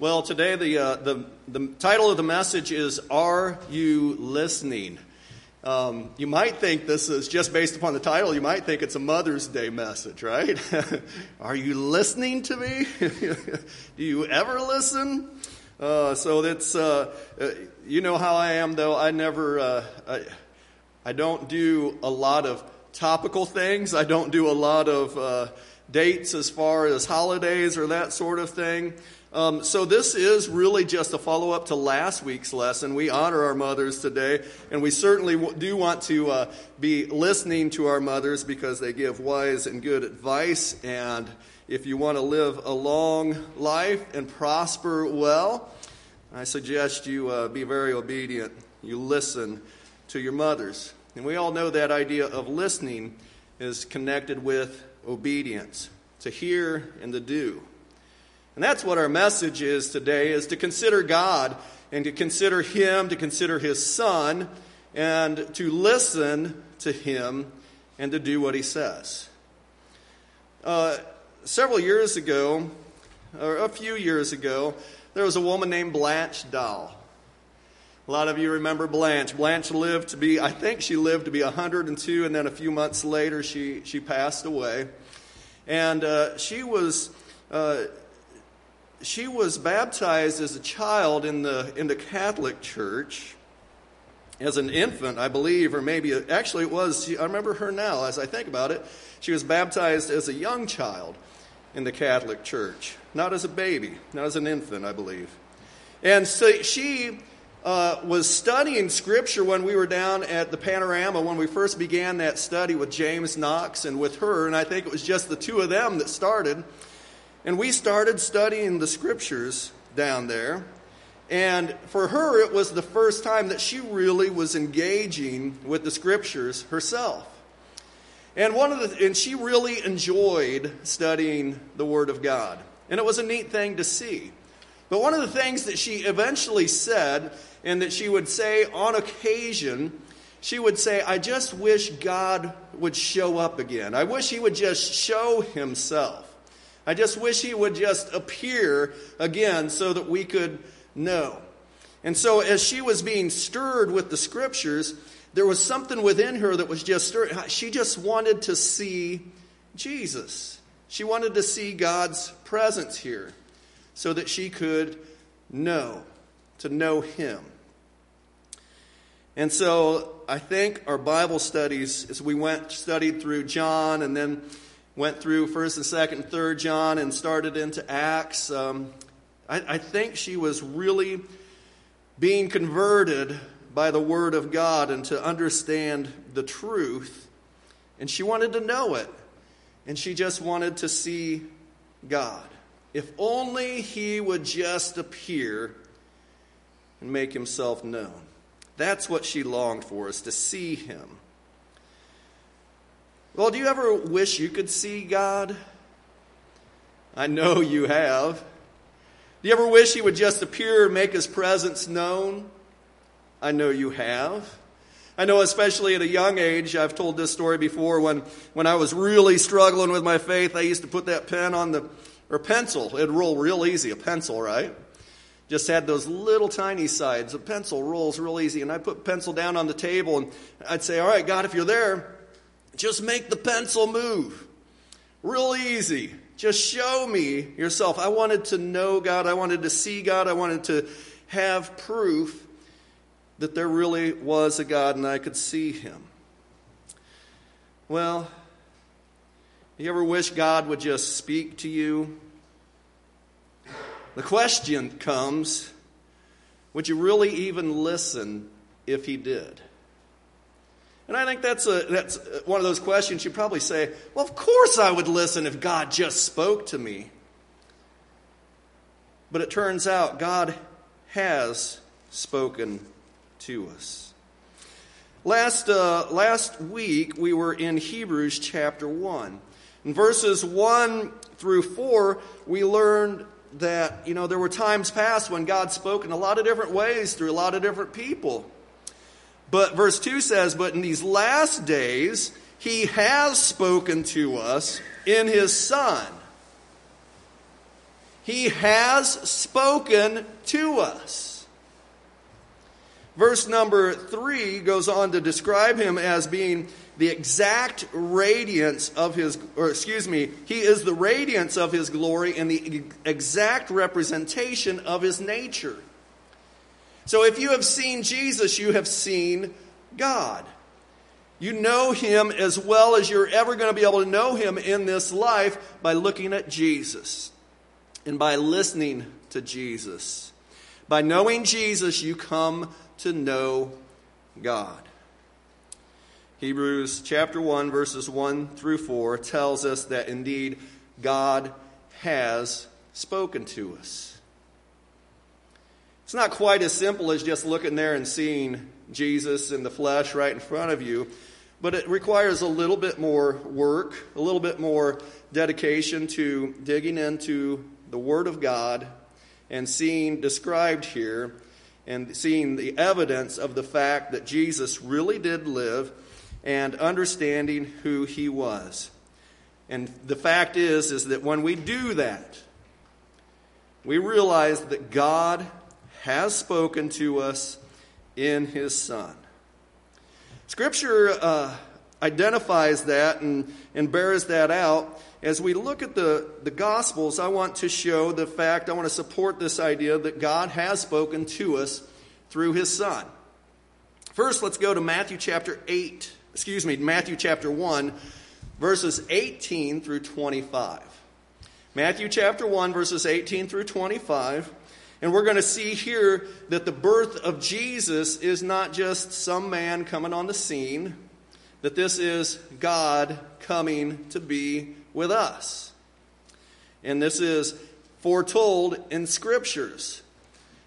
Well, today the, uh, the, the title of the message is Are You Listening? Um, you might think this is just based upon the title, you might think it's a Mother's Day message, right? Are you listening to me? Do you ever listen? Uh, so that's, uh, uh, you know how I am though. I never, uh, I, I don't do a lot of topical things. I don't do a lot of uh, dates as far as holidays or that sort of thing. Um, so this is really just a follow up to last week's lesson. We honor our mothers today, and we certainly do want to uh, be listening to our mothers because they give wise and good advice. And if you want to live a long life and prosper well, I suggest you uh, be very obedient. You listen to your mothers. And we all know that idea of listening is connected with obedience to hear and to do. And that's what our message is today is to consider God and to consider him, to consider his son and to listen to him and to do what he says. Uh, several years ago, or a few years ago, there was a woman named Blanche Doll. A lot of you remember Blanche. Blanche lived to be, I think she lived to be 102, and then a few months later she, she passed away. And uh, she was uh, she was baptized as a child in the, in the Catholic Church as an infant, I believe, or maybe actually it was, I remember her now as I think about it. She was baptized as a young child in the Catholic Church, not as a baby, not as an infant, I believe. And so she uh, was studying Scripture when we were down at the Panorama when we first began that study with James Knox and with her, and I think it was just the two of them that started. And we started studying the scriptures down there. And for her, it was the first time that she really was engaging with the scriptures herself. And one of the and she really enjoyed studying the Word of God. And it was a neat thing to see. But one of the things that she eventually said, and that she would say on occasion, she would say, I just wish God would show up again. I wish He would just show Himself. I just wish he would just appear again so that we could know. And so, as she was being stirred with the scriptures, there was something within her that was just stirred. She just wanted to see Jesus. She wanted to see God's presence here so that she could know, to know Him. And so I think our Bible studies, as we went, studied through John and then went through First and Second, and Third John, and started into Acts. Um, I, I think she was really being converted by the Word of God and to understand the truth, and she wanted to know it, and she just wanted to see God. If only He would just appear and make Himself known. That's what she longed for, is to see Him. Well, do you ever wish you could see God? I know you have. Do you ever wish He would just appear and make His presence known? I know you have. I know, especially at a young age, I've told this story before. When, when I was really struggling with my faith, I used to put that pen on the, or pencil. It'd roll real easy, a pencil, right? Just had those little tiny sides. A pencil rolls real easy. And I put pencil down on the table and I'd say, All right, God, if you're there, just make the pencil move. Real easy. Just show me yourself. I wanted to know God. I wanted to see God. I wanted to have proof that there really was a God and I could see him. Well, you ever wish God would just speak to you? The question comes would you really even listen if he did? And I think that's, a, that's one of those questions you probably say, well, of course I would listen if God just spoke to me. But it turns out God has spoken to us. Last, uh, last week, we were in Hebrews chapter 1. In verses 1 through 4, we learned that, you know, there were times past when God spoke in a lot of different ways through a lot of different people. But verse 2 says, But in these last days, he has spoken to us in his Son. He has spoken to us. Verse number three goes on to describe him as being the exact radiance of his, or excuse me, he is the radiance of his glory and the exact representation of his nature. So if you have seen Jesus, you have seen God. You know him as well as you're ever going to be able to know him in this life by looking at Jesus and by listening to Jesus. By knowing Jesus, you come to know God. Hebrews chapter 1, verses 1 through 4 tells us that indeed God has spoken to us. It's not quite as simple as just looking there and seeing Jesus in the flesh right in front of you, but it requires a little bit more work, a little bit more dedication to digging into the Word of God and seeing described here and seeing the evidence of the fact that Jesus really did live and understanding who he was. And the fact is is that when we do that, we realize that God has spoken to us in his son. Scripture uh, identifies that and, and bears that out. As we look at the, the Gospels, I want to show the fact, I want to support this idea that God has spoken to us through his Son. First, let's go to Matthew chapter 8, excuse me, Matthew chapter 1, verses 18 through 25. Matthew chapter 1, verses 18 through 25. And we're going to see here that the birth of Jesus is not just some man coming on the scene, that this is God coming to be with us. And this is foretold in scriptures.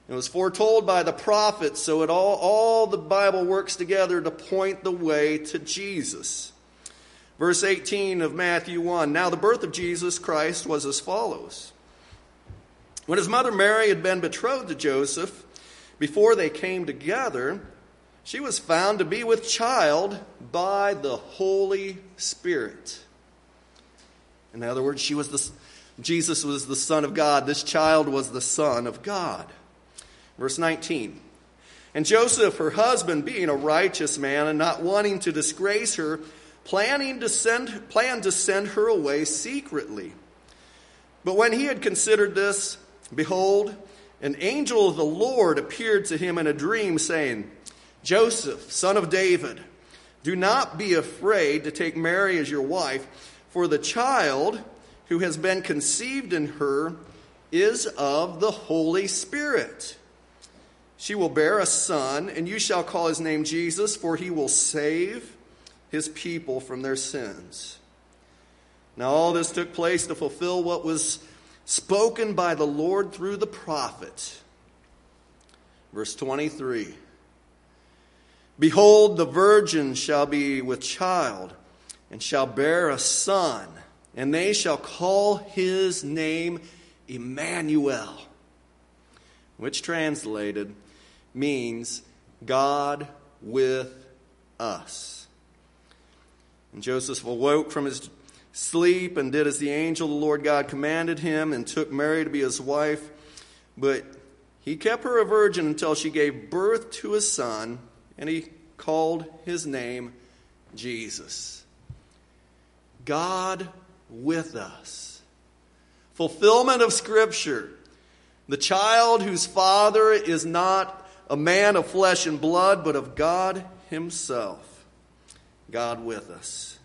It was foretold by the prophets, so it all, all the Bible works together to point the way to Jesus. Verse 18 of Matthew 1 Now the birth of Jesus Christ was as follows. When his mother Mary had been betrothed to Joseph, before they came together, she was found to be with child by the Holy Spirit. In other words, she was the, Jesus was the Son of God. This child was the Son of God. Verse 19. And Joseph, her husband, being a righteous man and not wanting to disgrace her, planning to send, planned to send her away secretly. But when he had considered this, Behold, an angel of the Lord appeared to him in a dream, saying, Joseph, son of David, do not be afraid to take Mary as your wife, for the child who has been conceived in her is of the Holy Spirit. She will bear a son, and you shall call his name Jesus, for he will save his people from their sins. Now, all this took place to fulfill what was spoken by the Lord through the prophet. Verse 23 Behold, the virgin shall be with child, and shall bear a son, and they shall call his name Emmanuel, which translated means God with us. And Joseph awoke from his sleep and did as the angel the Lord God commanded him and took Mary to be his wife. But he kept her a virgin until she gave birth to a son, and he called his name Jesus. God with us. Fulfillment of Scripture. The child whose father is not a man of flesh and blood, but of God Himself. God with us.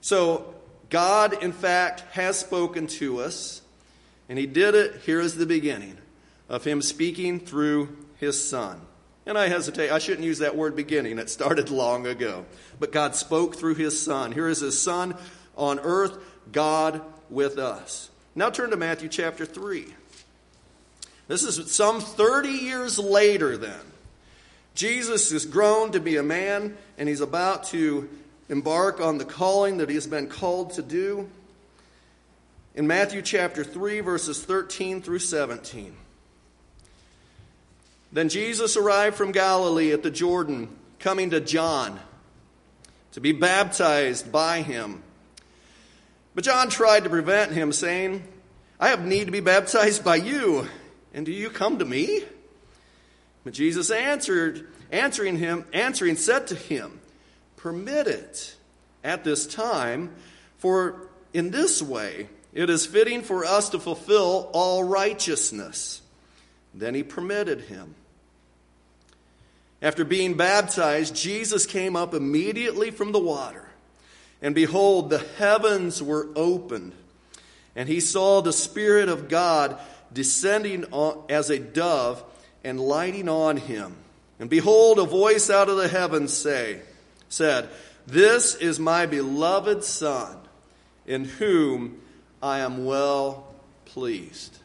So, God, in fact, has spoken to us, and He did it. Here is the beginning of Him speaking through His Son. And I hesitate, I shouldn't use that word beginning. It started long ago. But God spoke through His Son. Here is His Son on earth, God with us. Now turn to Matthew chapter 3. This is some 30 years later, then. Jesus is grown to be a man, and he's about to embark on the calling that he has been called to do. In Matthew chapter 3, verses 13 through 17. Then Jesus arrived from Galilee at the Jordan, coming to John to be baptized by him. But John tried to prevent him, saying, I have need to be baptized by you, and do you come to me? But Jesus answered, answering him, answering said to him, Permit it at this time, for in this way it is fitting for us to fulfill all righteousness. Then he permitted him. After being baptized, Jesus came up immediately from the water. And behold, the heavens were opened, and he saw the Spirit of God descending as a dove and lighting on him. And behold, a voice out of the heavens say, said, This is my beloved Son, in whom I am well pleased.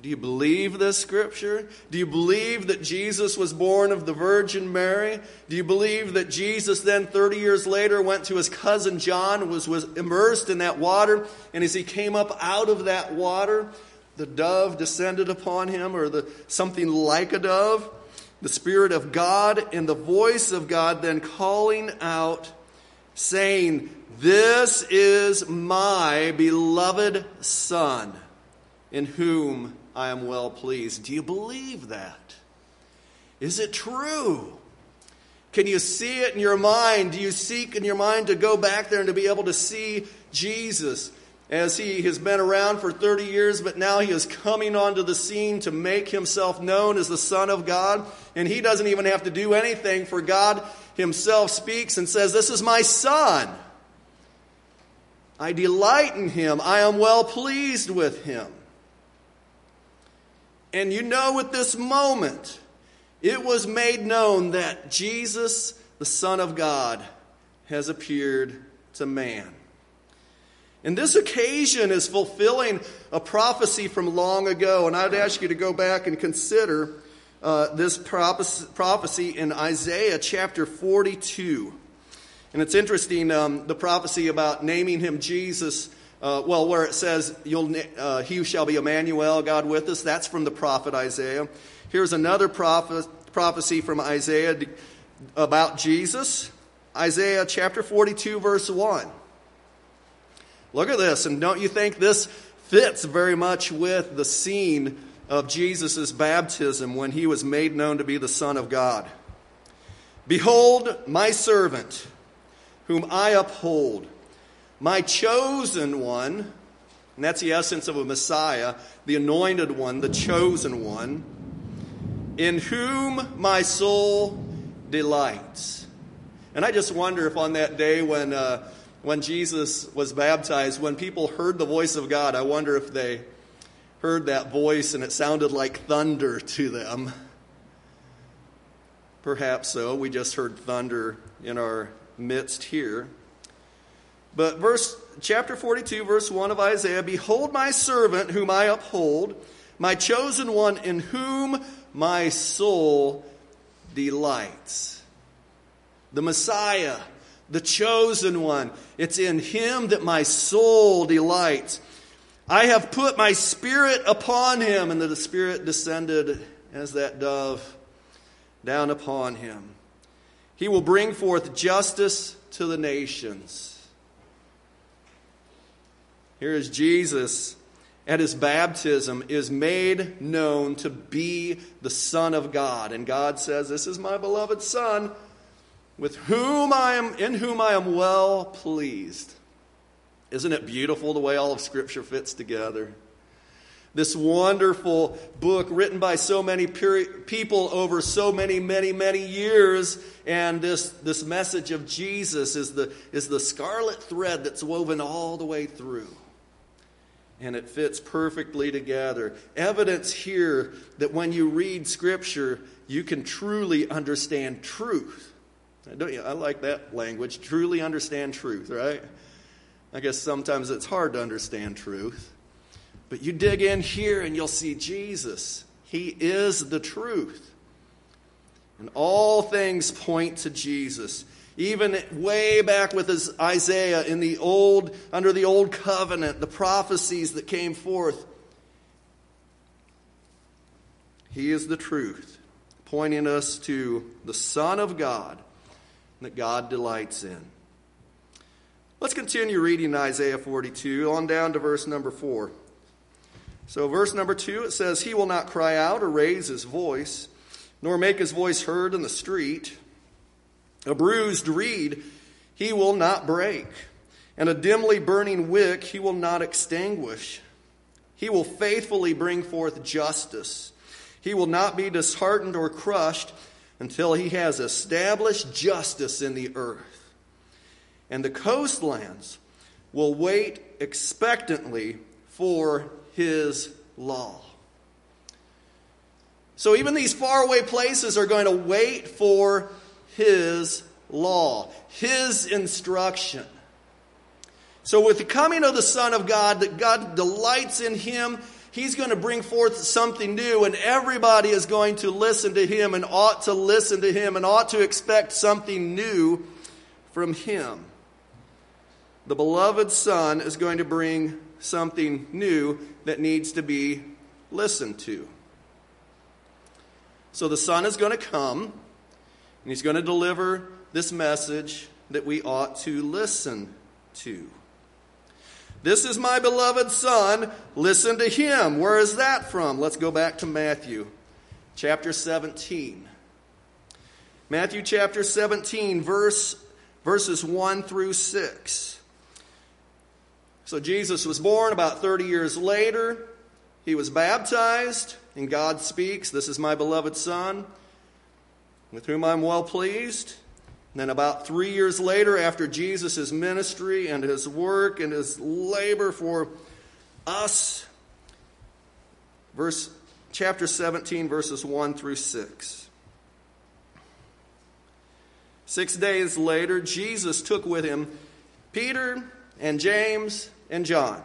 Do you believe this scripture? Do you believe that Jesus was born of the Virgin Mary? Do you believe that Jesus then, 30 years later, went to his cousin John, was, was immersed in that water, and as he came up out of that water, the dove descended upon him, or the, something like a dove? The Spirit of God and the voice of God then calling out, saying, This is my beloved Son, in whom I am well pleased. Do you believe that? Is it true? Can you see it in your mind? Do you seek in your mind to go back there and to be able to see Jesus as he has been around for 30 years, but now he is coming onto the scene to make himself known as the Son of God? And he doesn't even have to do anything, for God himself speaks and says, This is my Son. I delight in him. I am well pleased with him. And you know, at this moment, it was made known that Jesus, the Son of God, has appeared to man. And this occasion is fulfilling a prophecy from long ago. And I'd ask you to go back and consider uh, this prophecy in Isaiah chapter 42. And it's interesting, um, the prophecy about naming him Jesus uh, well, where it says, uh, He shall be Emmanuel, God with us, that's from the prophet Isaiah. Here's another prophecy from Isaiah about Jesus. Isaiah chapter 42, verse 1. Look at this, and don't you think this fits very much with the scene of Jesus' baptism when he was made known to be the Son of God? Behold, my servant, whom I uphold my chosen one, and that's the essence of a Messiah, the anointed one, the chosen one, in whom my soul delights. And I just wonder if on that day when, uh, when Jesus was baptized, when people heard the voice of God, I wonder if they heard that voice and it sounded like thunder to them. Perhaps so. We just heard thunder in our midst here. But verse chapter 42 verse 1 of Isaiah, behold my servant whom I uphold, my chosen one in whom my soul delights. The Messiah, the chosen one, it's in him that my soul delights. I have put my spirit upon him, and the spirit descended as that dove down upon him. He will bring forth justice to the nations. Here is Jesus at his baptism is made known to be the Son of God. And God says, This is my beloved Son, with whom I am in whom I am well pleased. Isn't it beautiful the way all of Scripture fits together? This wonderful book written by so many people over so many, many, many years. And this, this message of Jesus is the, is the scarlet thread that's woven all the way through and it fits perfectly together. Evidence here that when you read Scripture, you can truly understand truth. Don't you? I like that language. Truly understand truth, right? I guess sometimes it's hard to understand truth. But you dig in here and you'll see Jesus. He is the truth. And all things point to Jesus even way back with his Isaiah in the old, under the old covenant, the prophecies that came forth. He is the truth, pointing us to the Son of God that God delights in. Let's continue reading Isaiah 42 on down to verse number 4. So, verse number 2, it says, He will not cry out or raise his voice, nor make his voice heard in the street. A bruised reed he will not break, and a dimly burning wick he will not extinguish. He will faithfully bring forth justice. He will not be disheartened or crushed until he has established justice in the earth and the coastlands will wait expectantly for his law. So even these faraway places are going to wait for his law, his instruction. So, with the coming of the Son of God, that God delights in him, he's going to bring forth something new, and everybody is going to listen to him and ought to listen to him and ought to expect something new from him the beloved Son is going to bring something new that needs to be listened to. So the Son is going to come, and He's going to deliver this message that we ought to listen to. This is my beloved Son, listen to Him. Where is that from? Let's go back to Matthew chapter 17. Matthew chapter 17, verse, verses 1 through 6. So Jesus was born about 30 years later. He was baptized, and God speaks, This is my beloved Son, with whom I'm well pleased. And then, about three years later, after Jesus' ministry and his work and his labor for us, verse chapter 17, verses 1 through 6. Six days later, Jesus took with him Peter and James and John,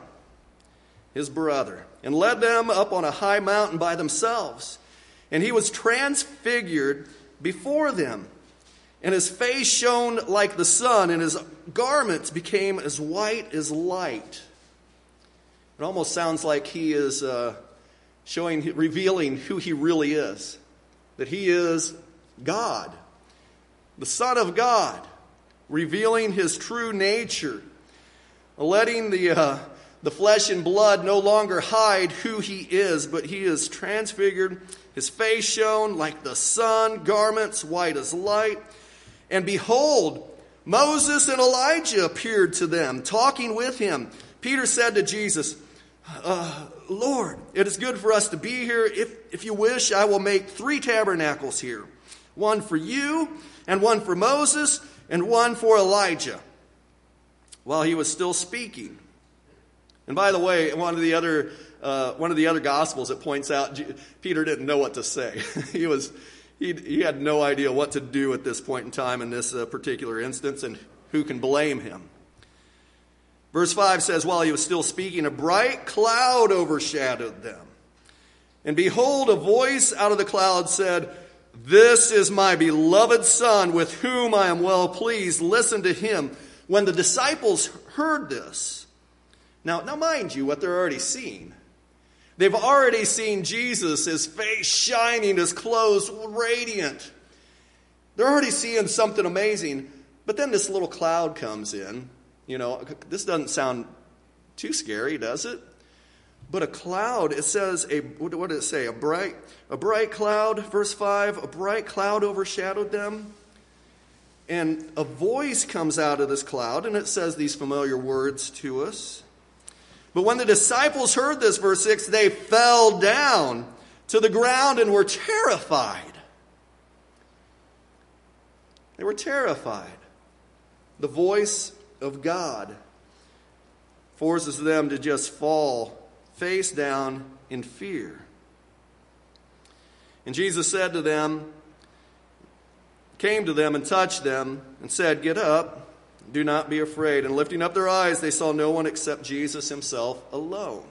his brother, and led them up on a high mountain by themselves. And he was transfigured before them, and his face shone like the sun, and his garments became as white as light. It almost sounds like he is uh, showing, revealing who he really is that he is God, the Son of God, revealing his true nature letting the, uh, the flesh and blood no longer hide who he is, but he is transfigured, his face shone like the sun, garments white as light. And behold, Moses and Elijah appeared to them, talking with him. Peter said to Jesus, uh, Lord, it is good for us to be here. If, if you wish, I will make three tabernacles here one for you, and one for Moses, and one for Elijah while he was still speaking. And by the way, one of the other uh, one of the other gospels it points out Peter didn't know what to say. he was he, he had no idea what to do at this point in time in this uh, particular instance, and who can blame him? Verse 5 says, While he was still speaking, a bright cloud overshadowed them. And behold, a voice out of the cloud said, This is my beloved Son, with whom I am well pleased. Listen to him. When the disciples heard this, now, now mind you, what they're already seeing. They've already seen Jesus, his face shining, his clothes radiant. They're already seeing something amazing. But then this little cloud comes in. You know, this doesn't sound too scary, does it? But a cloud, it says, a, what did it say? A bright, a bright cloud, verse 5, a bright cloud overshadowed them. And a voice comes out of this cloud, and it says these familiar words to us. But when the disciples heard this, verse 6, they fell down to the ground and were terrified. They were terrified. The voice of God forces them to just fall face down in fear. And Jesus said to them, came to them and touched them and said, Get up, do not be afraid. And lifting up their eyes, they saw no one except Jesus himself alone.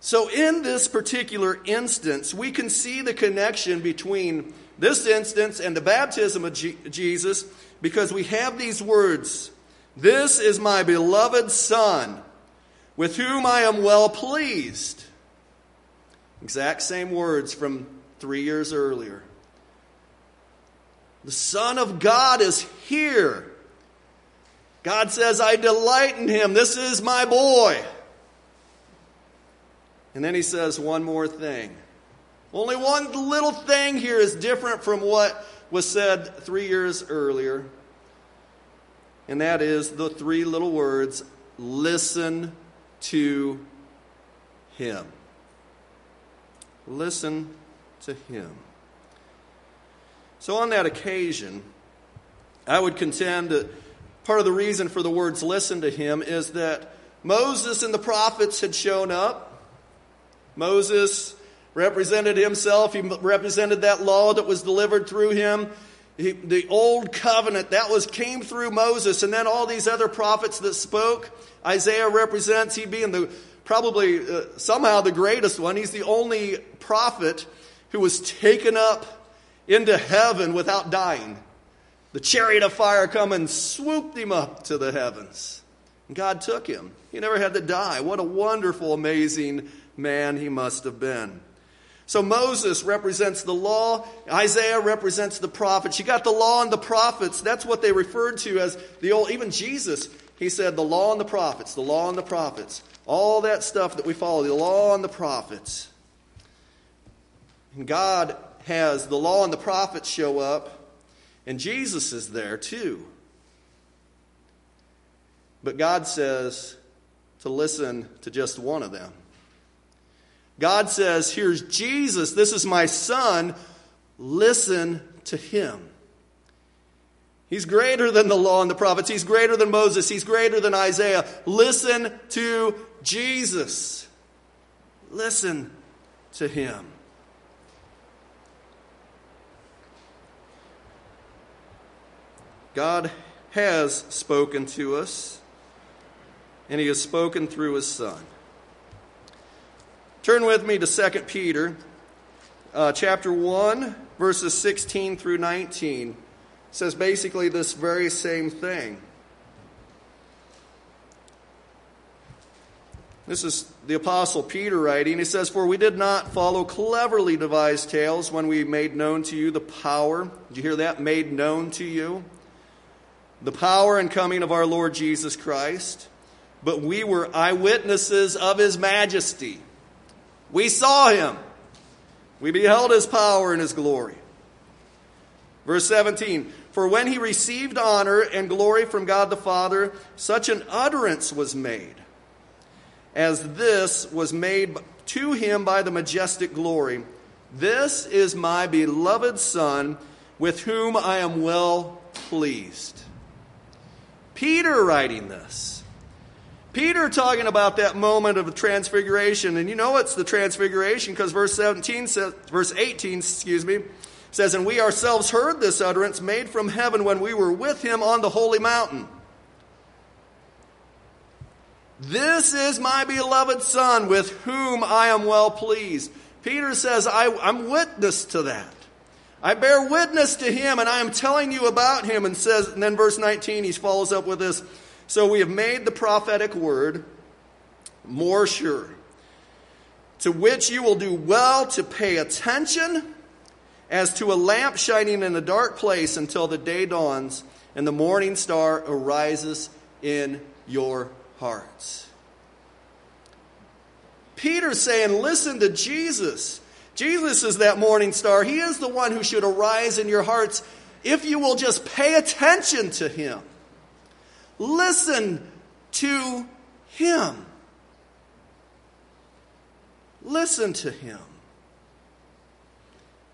So, in this particular instance, we can see the connection between this instance and the baptism of G- Jesus because we have these words This is my beloved Son, with whom I am well pleased. Exact same words from three years earlier. The Son of God is here. God says, I delight in him. This is my boy. And then he says one more thing. Only one little thing here is different from what was said three years earlier. And that is the three little words listen to him. Listen to him. So, on that occasion, I would contend that part of the reason for the words listen to him is that Moses and the prophets had shown up. Moses represented himself, he represented that law that was delivered through him. He, the old covenant that was came through Moses, and then all these other prophets that spoke. Isaiah represents he being the probably uh, somehow the greatest one. He's the only prophet who was taken up into heaven without dying. The chariot of fire come and swooped him up to the heavens. And God took him. He never had to die. What a wonderful, amazing man he must have been. So Moses represents the law, Isaiah represents the prophets. You got the law and the prophets. That's what they referred to as the old even Jesus, he said the law and the prophets, the law and the prophets. All that stuff that we follow, the law and the prophets. And God has the law and the prophets show up, and Jesus is there too. But God says to listen to just one of them. God says, Here's Jesus. This is my son. Listen to him. He's greater than the law and the prophets. He's greater than Moses. He's greater than Isaiah. Listen to Jesus. Listen to him. God has spoken to us, and he has spoken through his son. Turn with me to 2 Peter uh, chapter 1, verses 16 through 19. It says basically this very same thing. This is the Apostle Peter writing. He says, For we did not follow cleverly devised tales when we made known to you the power. Did you hear that? Made known to you. The power and coming of our Lord Jesus Christ. But we were eyewitnesses of his majesty. We saw him. We beheld his power and his glory. Verse 17 For when he received honor and glory from God the Father, such an utterance was made, as this was made to him by the majestic glory. This is my beloved Son, with whom I am well pleased. Peter writing this. Peter talking about that moment of the transfiguration, and you know it's the transfiguration because verse 17 says, verse 18, excuse me, says, And we ourselves heard this utterance made from heaven when we were with him on the holy mountain. This is my beloved Son with whom I am well pleased. Peter says, I, am witness to that. I bear witness to him, and I am telling you about him. And says, and then verse 19, he follows up with this. So we have made the prophetic word more sure, to which you will do well to pay attention as to a lamp shining in a dark place until the day dawns and the morning star arises in your hearts. Peter's saying, Listen to Jesus. Jesus is that morning star. He is the one who should arise in your hearts if you will just pay attention to him. Listen to him. Listen to him.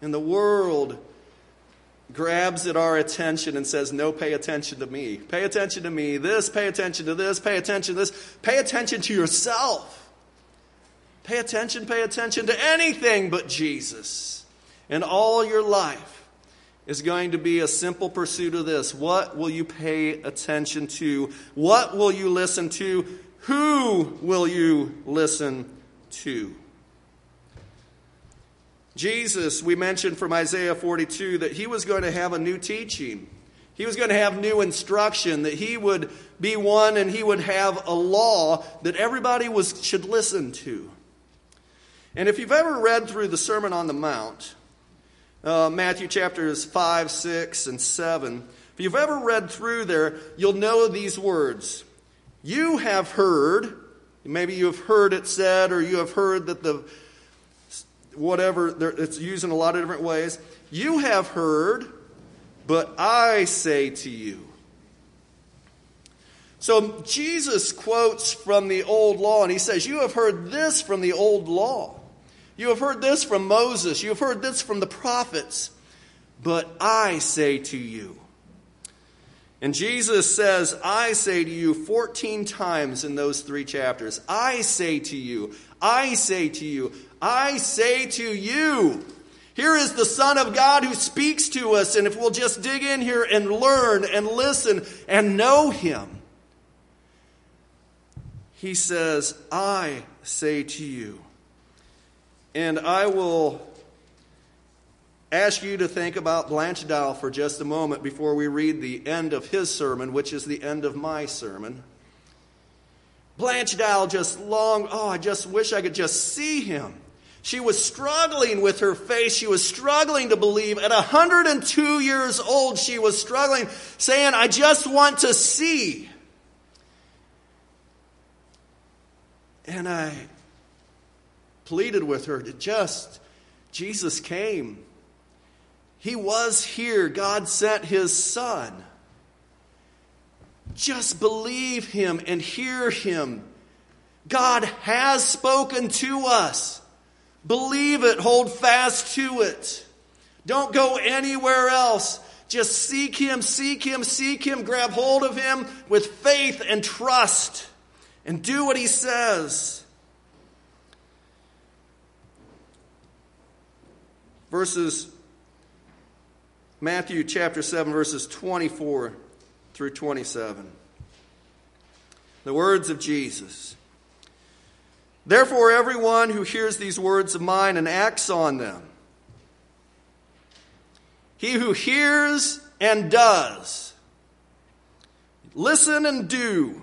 And the world grabs at our attention and says, No, pay attention to me. Pay attention to me. This, pay attention to this, pay attention to this. Pay attention to yourself. Pay attention, pay attention to anything but Jesus. And all your life is going to be a simple pursuit of this. What will you pay attention to? What will you listen to? Who will you listen to? Jesus, we mentioned from Isaiah 42 that he was going to have a new teaching. He was going to have new instruction, that he would be one and he would have a law that everybody was, should listen to. And if you've ever read through the Sermon on the Mount, uh, Matthew chapters 5, 6, and 7. If you've ever read through there, you'll know these words. You have heard, maybe you have heard it said, or you have heard that the whatever, it's used in a lot of different ways. You have heard, but I say to you. So Jesus quotes from the old law, and he says, You have heard this from the old law. You have heard this from Moses. You have heard this from the prophets. But I say to you. And Jesus says, I say to you 14 times in those three chapters. I say to you. I say to you. I say to you. Here is the Son of God who speaks to us. And if we'll just dig in here and learn and listen and know him, he says, I say to you. And I will ask you to think about Blanche Dow for just a moment before we read the end of his sermon, which is the end of my sermon. Blanche Dow just long, oh, I just wish I could just see him. She was struggling with her faith. She was struggling to believe. At 102 years old, she was struggling, saying, I just want to see. And I pleaded with her to just, Jesus came. He was here. God sent his son. Just believe him and hear him. God has spoken to us. Believe it, hold fast to it. Don't go anywhere else. Just seek him, seek him, seek him, grab hold of him with faith and trust, and do what he says. Verses Matthew chapter 7 verses 24 through 27. The words of Jesus. Therefore everyone who hears these words of mine and acts on them he who hears and does listen and do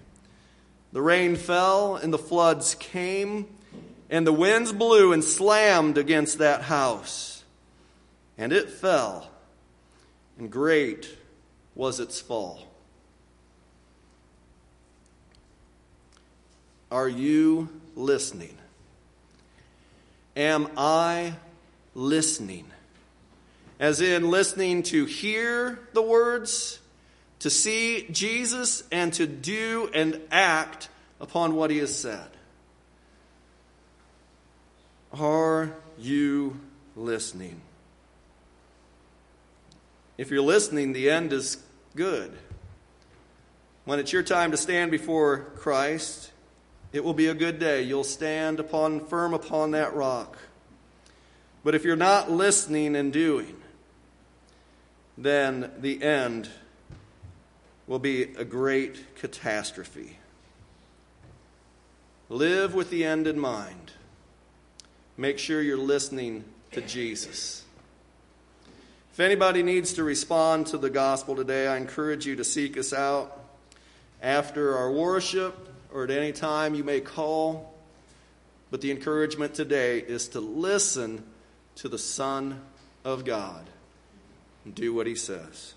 The rain fell and the floods came, and the winds blew and slammed against that house. And it fell, and great was its fall. Are you listening? Am I listening? As in listening to hear the words to see Jesus and to do and act upon what he has said. Are you listening? If you're listening, the end is good. When it's your time to stand before Christ, it will be a good day. You'll stand upon firm upon that rock. But if you're not listening and doing, then the end will be a great catastrophe. Live with the end in mind. Make sure you're listening to Jesus. If anybody needs to respond to the gospel today, I encourage you to seek us out after our worship or at any time you may call. But the encouragement today is to listen to the Son of God and do what he says.